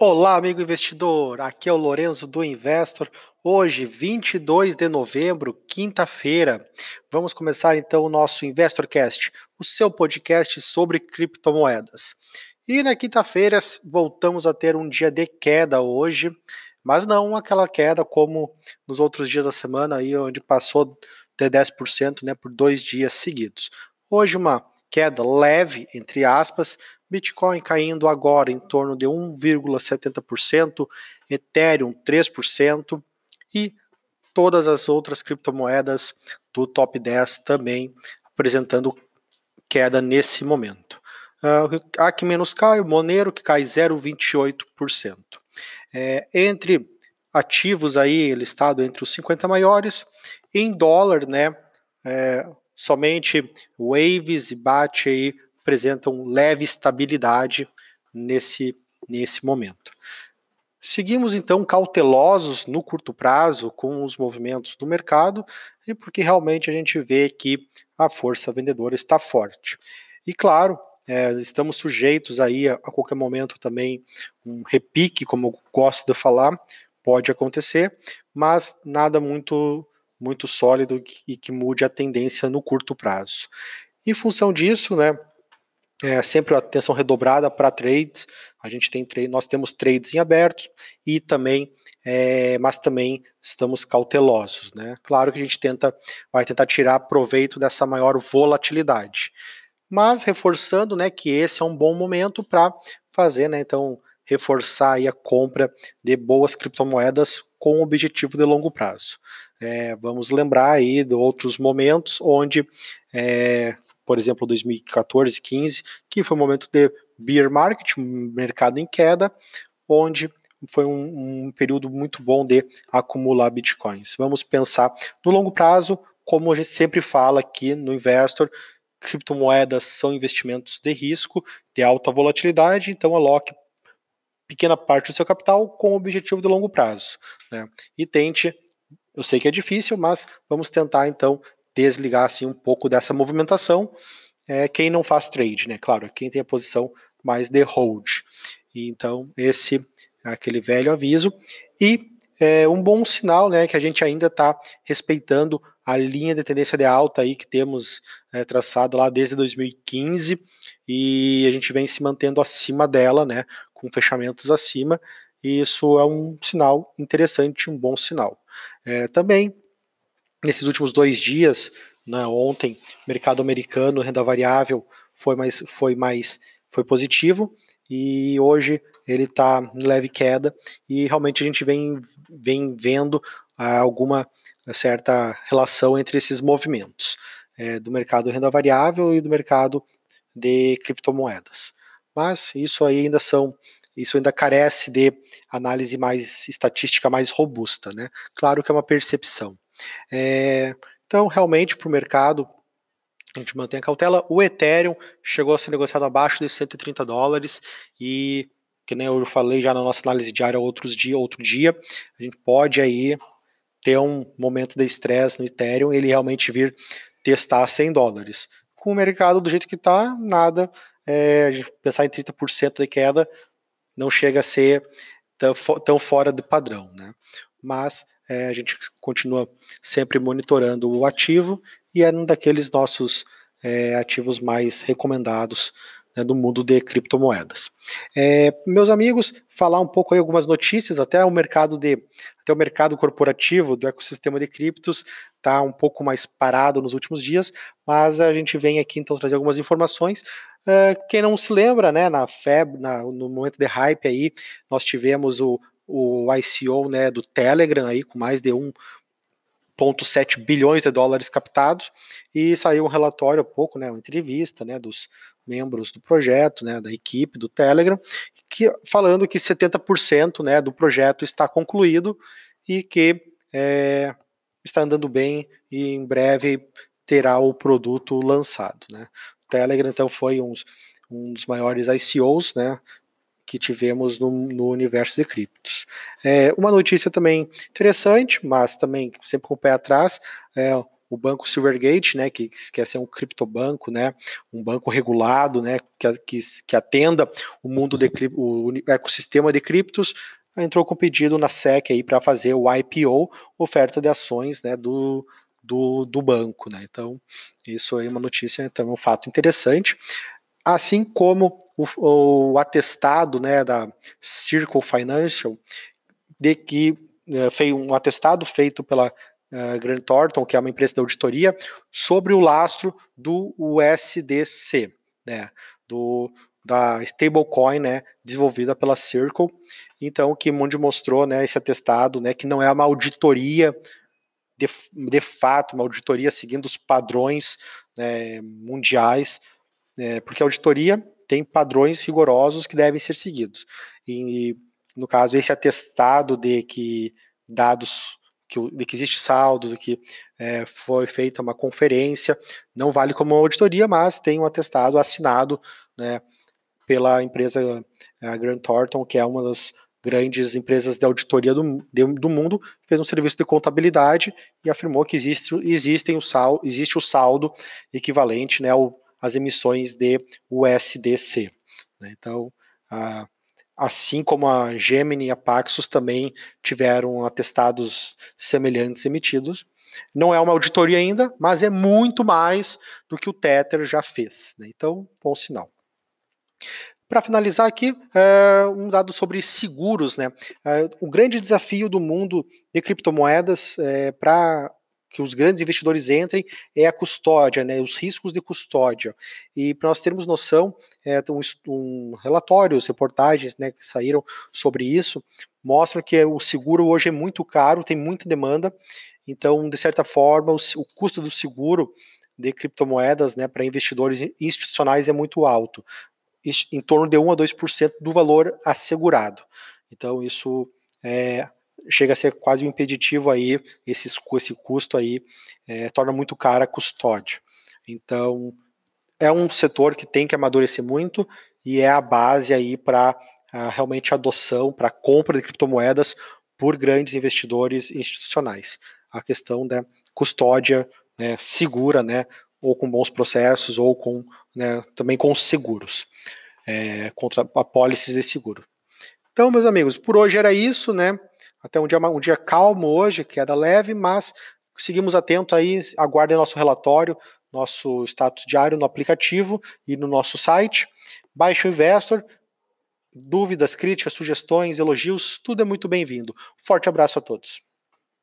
Olá, amigo investidor. Aqui é o Lorenzo do Investor. Hoje, 22 de novembro, quinta-feira, vamos começar então o nosso InvestorCast, o seu podcast sobre criptomoedas. E na quinta-feira voltamos a ter um dia de queda hoje, mas não aquela queda como nos outros dias da semana aí onde passou de 10%, né, por dois dias seguidos. Hoje uma queda leve, entre aspas, Bitcoin caindo agora em torno de 1,70%, Ethereum 3% e todas as outras criptomoedas do top 10 também apresentando queda nesse momento. Uh, a que menos cai, o Monero, que cai 0,28%. É, entre ativos aí listado entre os 50 maiores, em dólar, né, é, somente Waves e BAT aí apresentam leve estabilidade nesse, nesse momento. Seguimos então cautelosos no curto prazo com os movimentos do mercado e porque realmente a gente vê que a força vendedora está forte. E claro, é, estamos sujeitos aí a, a, qualquer momento também um repique, como eu gosto de falar, pode acontecer, mas nada muito muito sólido e que mude a tendência no curto prazo. Em função disso, né, é sempre atenção redobrada para trades. A gente tem nós temos trades em aberto e também, é, mas também estamos cautelosos, né? Claro que a gente tenta, vai tentar tirar proveito dessa maior volatilidade, mas reforçando, né, que esse é um bom momento para fazer, né? Então reforçar a compra de boas criptomoedas com objetivo de longo prazo. É, vamos lembrar aí de outros momentos onde, é, por exemplo, 2014, 15, que foi um momento de bear market, mercado em queda, onde foi um, um período muito bom de acumular bitcoins. Vamos pensar no longo prazo, como a gente sempre fala aqui no Investor, criptomoedas são investimentos de risco, de alta volatilidade, então aloque pequena parte do seu capital com o objetivo de longo prazo. Né? E tente eu sei que é difícil, mas vamos tentar então desligar assim um pouco dessa movimentação. É, quem não faz trade, né? Claro, quem tem a posição mais de hold. E, então, esse é aquele velho aviso. E é um bom sinal, né, que a gente ainda está respeitando a linha de tendência de alta aí que temos é, traçada lá desde 2015 e a gente vem se mantendo acima dela, né, com fechamentos acima e isso é um sinal interessante, um bom sinal. É, também, nesses últimos dois dias, né, ontem, mercado americano, renda variável, foi mais, foi mais foi positivo e hoje ele está em leve queda e realmente a gente vem, vem vendo ah, alguma certa relação entre esses movimentos é, do mercado renda variável e do mercado de criptomoedas. Mas isso aí ainda são isso ainda carece de análise mais estatística mais robusta, né? Claro que é uma percepção. É, então, realmente, para o mercado, a gente mantém a cautela. O Ethereum chegou a ser negociado abaixo de 130 dólares e, que nem eu falei já na nossa análise diária outros dia, outro dia, a gente pode aí ter um momento de estresse no Ethereum e ele realmente vir testar 100 dólares. Com o mercado do jeito que está, nada, é, a gente pensar em 30% de queda não chega a ser tão, tão fora do padrão, né? Mas é, a gente continua sempre monitorando o ativo e é um daqueles nossos é, ativos mais recomendados né, do mundo de criptomoedas. É, meus amigos, falar um pouco aí algumas notícias, até o mercado de até o mercado corporativo do ecossistema de criptos está um pouco mais parado nos últimos dias, mas a gente vem aqui então trazer algumas informações. Uh, quem não se lembra, né, na FEB, na, no momento de hype aí, nós tivemos o, o ICO né, do Telegram aí com mais de um 1,7 bilhões de dólares captados e saiu um relatório há pouco, né, uma entrevista, né, dos membros do projeto, né, da equipe do Telegram, que, falando que 70% né, do projeto está concluído e que é, está andando bem e em breve terá o produto lançado. Né. O Telegram, então, foi uns, um dos maiores ICOs, né, que tivemos no, no universo de criptos. É, uma notícia também interessante, mas também sempre com o pé atrás, é, o banco Silvergate, né, que, que quer ser um criptobanco, né, um banco regulado, né, que, que, que atenda o mundo de o ecossistema de criptos, entrou com pedido na SEC aí para fazer o IPO, oferta de ações, né, do, do, do banco, né? Então, isso aí é uma notícia, então, é um fato interessante assim como o, o, atestado né, da Circle Financial, de que uh, foi um atestado feito pela uh, Grant Thornton, que é uma empresa de auditoria, sobre o lastro do USDC, né, do, da stablecoin né, desenvolvida pela Circle. Então, que onde mostrou né, esse atestado, né, que não é uma auditoria de, de fato, uma auditoria seguindo os padrões né, mundiais, né, porque a auditoria tem padrões rigorosos que devem ser seguidos. E, no caso, esse atestado de que dados que, de que existe saldo, de que é, foi feita uma conferência, não vale como auditoria, mas tem um atestado assinado né, pela empresa Grant Thornton, que é uma das grandes empresas de auditoria do, de, do mundo, fez um serviço de contabilidade e afirmou que existe, existem o sal, existe o saldo equivalente né, ao, às emissões de USDC. Né. Então, a, assim como a Gemini e a Paxos também tiveram atestados semelhantes emitidos. Não é uma auditoria ainda, mas é muito mais do que o Tether já fez. Né? Então, bom sinal. Para finalizar aqui, é, um dado sobre seguros. Né? É, o grande desafio do mundo de criptomoedas é, para que os grandes investidores entrem é a custódia, né, os riscos de custódia. E para nós termos noção, é, um, um relatórios, reportagens né, que saíram sobre isso, mostram que o seguro hoje é muito caro, tem muita demanda, então, de certa forma, o, o custo do seguro de criptomoedas né, para investidores institucionais é muito alto, em torno de 1 a 2% do valor assegurado. Então, isso é, chega a ser quase um impeditivo aí, esse, esse custo aí é, torna muito cara a custódia. Então, é um setor que tem que amadurecer muito e é a base aí para realmente adoção, para compra de criptomoedas por grandes investidores institucionais. A questão da custódia né, segura, né, ou com bons processos, ou com né, também com seguros, é, contra apólices de seguro. Então, meus amigos, por hoje era isso, né? Até um dia, um dia calmo hoje, queda leve, mas seguimos atentos aí, aguardem nosso relatório, nosso status diário no aplicativo e no nosso site. Baixe o Investor. Dúvidas, críticas, sugestões, elogios, tudo é muito bem-vindo. Forte abraço a todos.